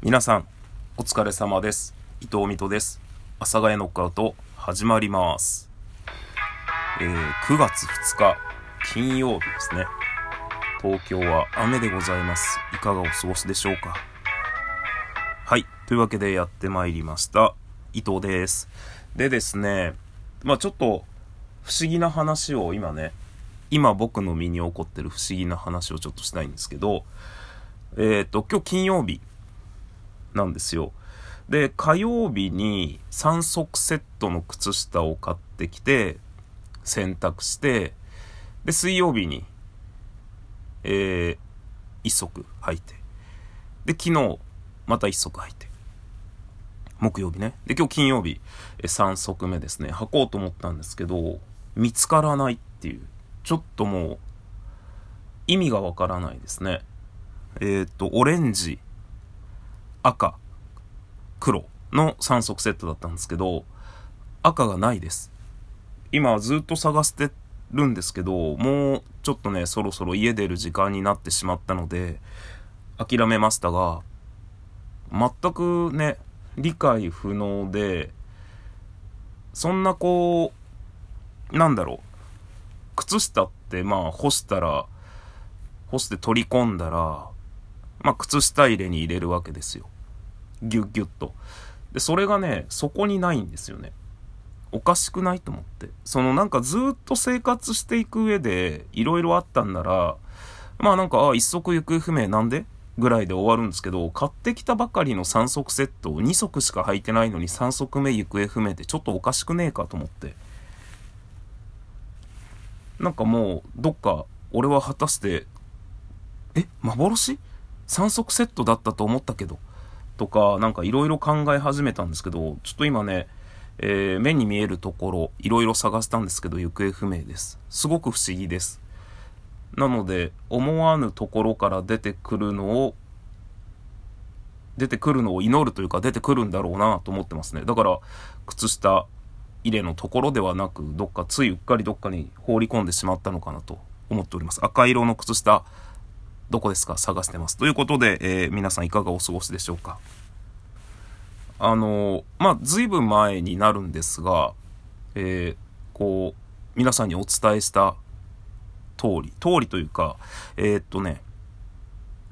皆さん、お疲れ様です。伊藤美斗です。阿佐ヶ谷ノックアウト、始まります。えー、9月2日、金曜日ですね。東京は雨でございます。いかがお過ごしでしょうか？はい。というわけでやってまいりました。伊藤です。でですね、まあちょっと、不思議な話を今ね、今僕の身に起こってる不思議な話をちょっとしたいんですけど、えっ、と、今日金曜日なんですよ。で、火曜日に3足セットの靴下を買ってきて、洗濯して、で、水曜日に、えー、1足履いて、で、昨日、また1足履いて、木曜日ね。で、今日金曜日、え3足目ですね。履こうと思ったんですけど、見つからないっていう。ちょっともう、意味がわからないですね。えっ、と、オレンジ、赤、黒の3足セットだったんですけど、赤がないです。今ずっと探してるんですけど、もうちょっとね、そろそろ家出る時間になってしまったので、諦めましたが、全くね、理解不能で、そんなこう、なんだろう、靴下ってまあ干したら、干して取り込んだら、まあ靴下入れに入れるわけですよ。ギュッギュッと。で、それがね、そこにないんですよね。おかしくないと思って。そのなんかずっと生活していく上で、いろいろあったんなら、まあなんか、あ、一足行方不明なんで？ぐらいで終わるんですけど、買ってきたばかりの3足セットを2足しか履いてないのに3足目行方不明ってちょっとおかしくねえかと思って。なんかもう、どっか、俺は果たして、え、幻？?3 足セットだったと思ったけど。とか、なんかいろいろ考え始めたんですけど、ちょっと今ね、えー目に見えるところ、いろいろ探したんですけど、行方不明です。すごく不思議です。なので、思わぬところから出てくるのを、出てくるのを祈るというか、出てくるんだろうなと思ってますね。だから、靴下入れのところではなく、どっか、ついうっかりどっかに放り込んでしまったのかなと思っております。赤色の靴下、どこですか？探してます。ということで、えー皆さんいかがお過ごしでしょうか？あのーまあ、ずいぶん前になるんですが、えーこう、皆さんにお伝えした通り、通りというか、えーっとね、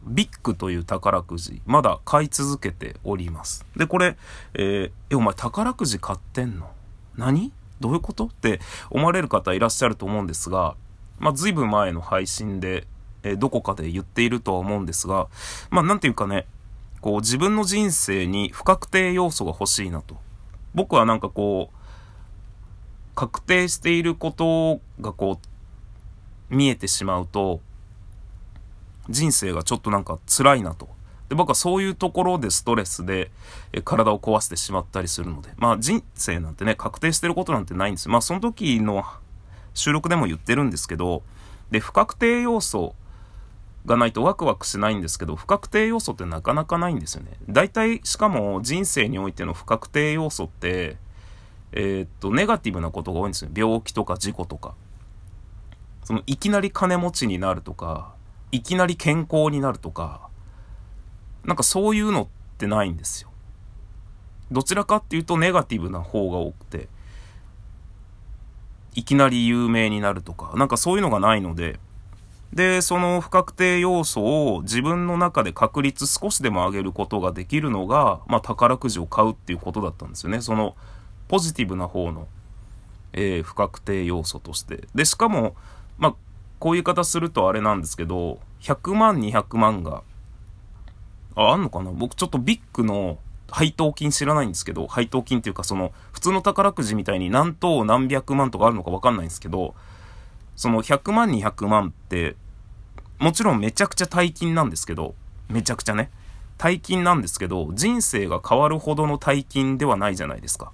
ビッグという宝くじ、まだ買い続けております。で、これ、ええ、お前宝くじ買ってんの？何？どういうこと？って思われる方いらっしゃると思うんですが、まあ、ずいぶん前の配信で、えどこかで言っているとは思うんですが、まあ、なんていうかね、こう、自分の人生に不確定要素が欲しいなと。僕はなんかこう、確定していることがこう、見えてしまうと、人生がちょっとなんか辛いなと。で、僕はそういうところでストレスでえ体を壊してしまったりするので、まあ人生なんてね、確定してることなんてないんですよ。まあその時の収録でも言ってるんですけど、で、不確定要素がないとワクワクしないんですけど、不確定要素ってなかなかないんですよね。大体、しかも人生においての不確定要素って、えーっと、ネガティブなことが多いんですよ。病気とか事故とか。その、いきなり金持ちになるとか、いきなり健康になるとか、なんかそういうのってないんですよ。どちらかっていうとネガティブな方が多くて、いきなり有名になるとか、なんかそういうのがないので、で、その不確定要素を自分の中で確率少しでも上げることができるのが、まあ宝くじを買うっていうことだったんですよね。そのポジティブな方の、えー不確定要素として。で、しかも、まあ、こういう言い方するとあれなんですけど、100万、200万が、あ、あんのかな？僕ちょっとビッグの配当金知らないんですけど、配当金っていうかその、普通の宝くじみたいに何等何百万とかあるのかわかんないんですけど、その100万200万って、もちろんめちゃくちゃ大金なんですけど、めちゃくちゃね。大金なんですけど、人生が変わるほどの大金ではないじゃないですか。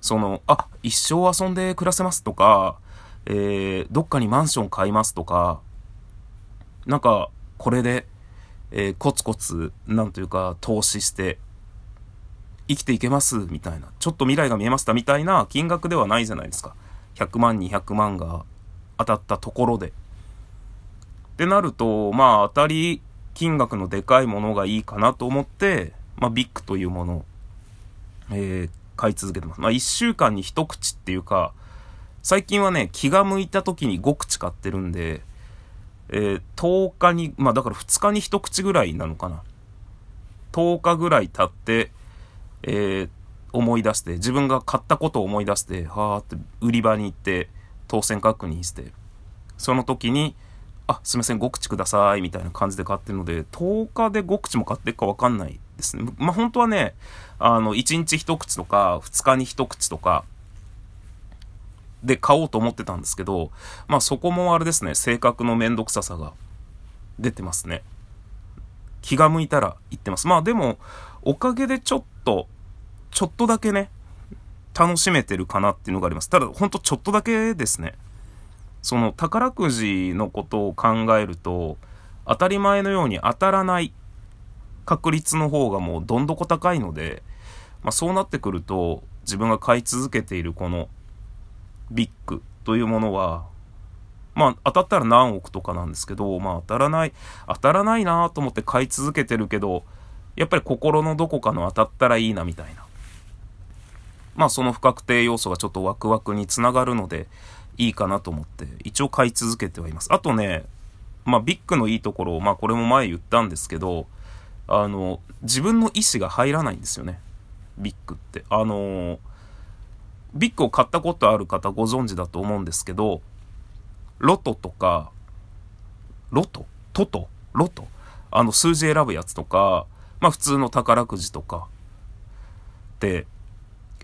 その、あ、一生遊んで暮らせますとか、えー、どっかにマンション買いますとか、なんか、これで、えーコツコツ、なんというか、投資して、生きていけますみたいな。ちょっと未来が見えましたみたいな金額ではないじゃないですか。100万、200万が当たったところで。ってなると、まあ当たり金額のでかいものがいいかなと思って、まあ、ビッグというものを、えー、買い続けてます。まあ、1週間に一口っていうか、最近はね、気が向いた時に5口買ってるんで、えー、10日に、まあだから2日に一口ぐらいなのかな。10日ぐらい経って、えー、思い出して、自分が買ったことを思い出して、はーって売り場に行って、当選確認して、その時に、あ、すいません、5口ください、みたいな感じで買ってるので、10日で5口も買ってるかわかんないですね。まあ、本当はね、あの、1日1口とか、2日に1口とか、で買おうと思ってたんですけど、まあそこもあれですね、性格のめんどくささが出てますね。気が向いたら言ってます。まあでも、おかげでちょっと、ちょっとだけね、楽しめてるかなっていうのがあります。ただ、ほんとちょっとだけですね。その宝くじのことを考えると、当たり前のように当たらない確率の方がもうどんどこ高いので、まあそうなってくると、自分が買い続けているこのビッグというものは、まあ当たったら何億とかなんですけど、まあ当たらない、当たらないなと思って買い続けてるけど、やっぱり心のどこかの当たったらいいなみたいな。まあその不確定要素がちょっとワクワクにつながるのでいいかなと思って一応買い続けてはいます。あとね、まあビッグのいいところを、まあこれも前言ったんですけど、あの、自分の意思が入らないんですよね。ビッグって。あのビッグを買ったことある方ご存知だと思うんですけど、ロトとか、ロト？トト？ロト？あの数字選ぶやつとか、まあ普通の宝くじとかって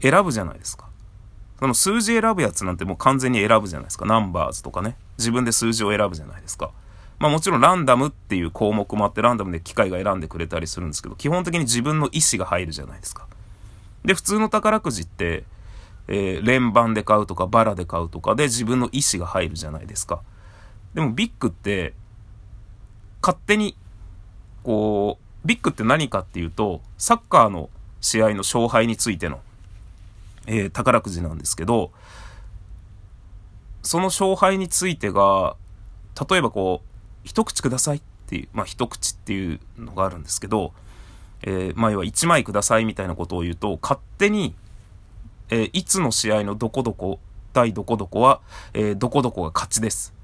選ぶじゃないですか。その数字選ぶやつなんてもう完全に選ぶじゃないですか。ナンバーズとかね。自分で数字を選ぶじゃないですか。まあもちろんランダムっていう項目もあってランダムで機械が選んでくれたりするんですけど、基本的に自分の意思が入るじゃないですか。で、普通の宝くじって、えー、連番で買うとかバラで買うとかで自分の意思が入るじゃないですか。でもビッグって勝手にこうビッグって何かっていうとサッカーの試合の勝敗についての、えー、宝くじなんですけどその勝敗についてが例えばこう一口くださいっていうまあ一口っていうのがあるんですけど、えー、前は1枚くださいみたいなことを言うと勝手にえー、いつの試合のどこどこ、対どこどこは、えー、どこどこが勝ちです。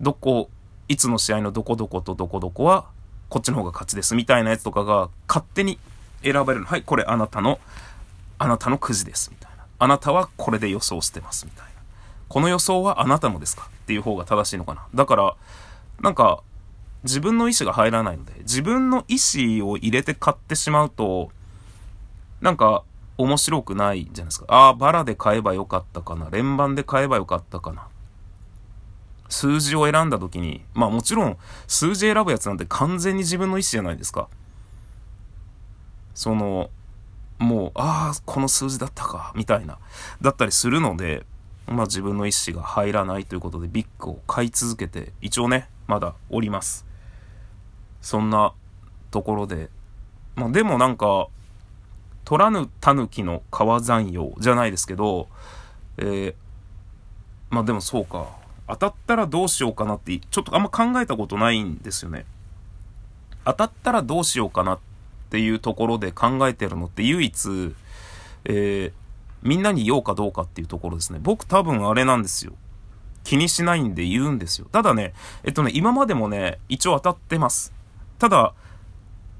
どこ、いつの試合のどこどことどこどこは、こっちの方が勝ちです。みたいなやつとかが勝手に選ばれるの。はい、これあなたの、あなたのくじです。みたいな。あなたはこれで予想してます。みたいな。この予想はあなたのですか？っていう方が正しいのかな。だから、なんか、自分の意思が入らないので、自分の意思を入れて買ってしまうと、なんか、面白くないじゃないですか。ああ、バラで買えばよかったかな。連番で買えばよかったかな。数字を選んだ時に、まあもちろん数字選ぶやつなんて完全に自分の意思じゃないですか。その、もう、ああ、この数字だったか、みたいな、だったりするので、まあ自分の意思が入らないということでビッグを買い続けて、一応ね、まだおります。そんなところで、まあでもなんか、取らぬ狸の川山用じゃないですけど、えー、まあでもそうか。当たったらどうしようかなって、ちょっとあんま考えたことないんですよね。当たったらどうしようかなっていうところで考えてるのって唯一、えー、みんなに言おうかどうかっていうところですね。僕多分あれなんですよ。気にしないんで言うんですよ。ただね、えっとね、今までもね、一応当たってます。ただ、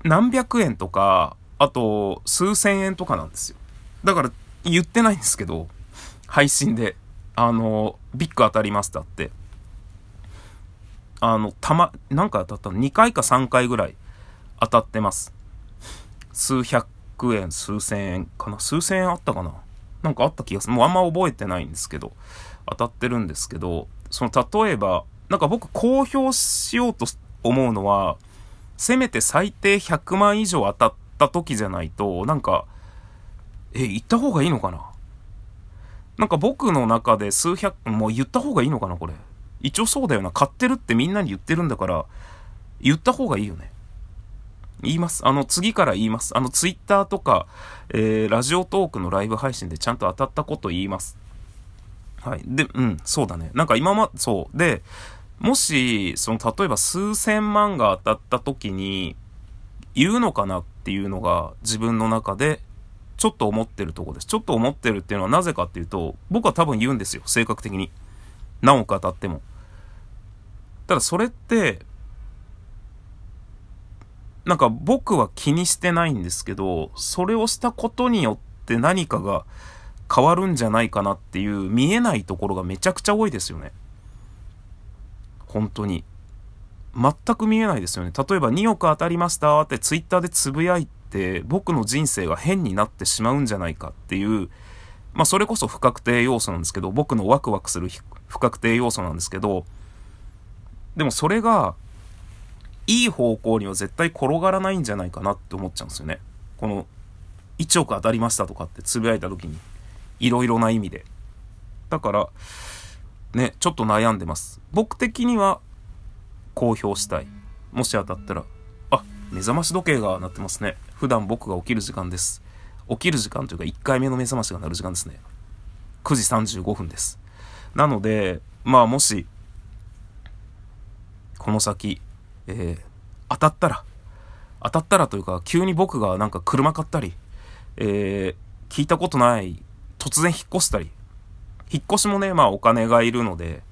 何百円とか、あと、数千円とかなんですよ。だから、言ってないんですけど、配信で、あの、ビッグ当たりますってあって、あの、たま、なんか当たったの ?2 回か3回ぐらい当たってます。数百円、数千円かな？数千円あったかな？なんかあった気がする。もうあんま覚えてないんですけど、当たってるんですけど、その、例えば、なんか僕公表しようと思うのは、せめて最低100万以上当たっ、た時じゃないと、なんか、え、言った方がいいのかな？なんか僕の中で数百、もう言った方がいいのかなこれ？一応そうだよな。買ってるってみんなに言ってるんだから、言った方がいいよね。言います。あの、次から言います。あの、ツイッターとか、えー、ラジオトークのライブ配信でちゃんと当たったこと言います。はい。で、うん、そうだね。なんか今ま、そう。で、もし、その、例えば数千万が当たった時に、言うのかなっていうのが自分の中でちょっと思ってるとこです。ちょっと思ってるっていうのはなぜかっていうと、僕は多分言うんですよ、性格的に。何億当たっても。ただそれって、なんか僕は気にしてないんですけど、それをしたことによって何かが変わるんじゃないかなっていう見えないところがめちゃくちゃ多いですよね。本当に。全く見えないですよね。例えば2億当たりましたってツイッターでつぶやいて、僕の人生が変になってしまうんじゃないかっていう、まあそれこそ不確定要素なんですけど、僕のワクワクする不確定要素なんですけど、でもそれが、いい方向には絶対転がらないんじゃないかなって思っちゃうんですよね。この、1億当たりましたとかってつぶやいた時に、いろいろな意味で。だから、ね、ちょっと悩んでます。僕的には、公表したい。もし当たったら、あ、目覚まし時計が鳴ってますね。普段僕が起きる時間です。起きる時間というか1回目の目覚ましが鳴る時間ですね。9時35分です。なので、まあもし、この先、えー、当たったら、当たったらというか、急に僕がなんか車買ったり、えー、聞いたことない、突然引っ越したり、引っ越しもね、まあお金がいるので、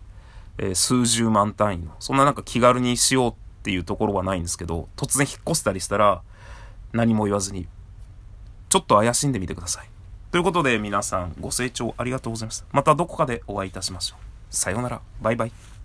えー、数十万単位の、そんななんか気軽にしようっていうところはないんですけど、突然引っ越したりしたら、何も言わずに、ちょっと怪しんでみてください。ということで皆さんご清聴ありがとうございました。またどこかでお会いいたしましょう。さようなら。バイバイ。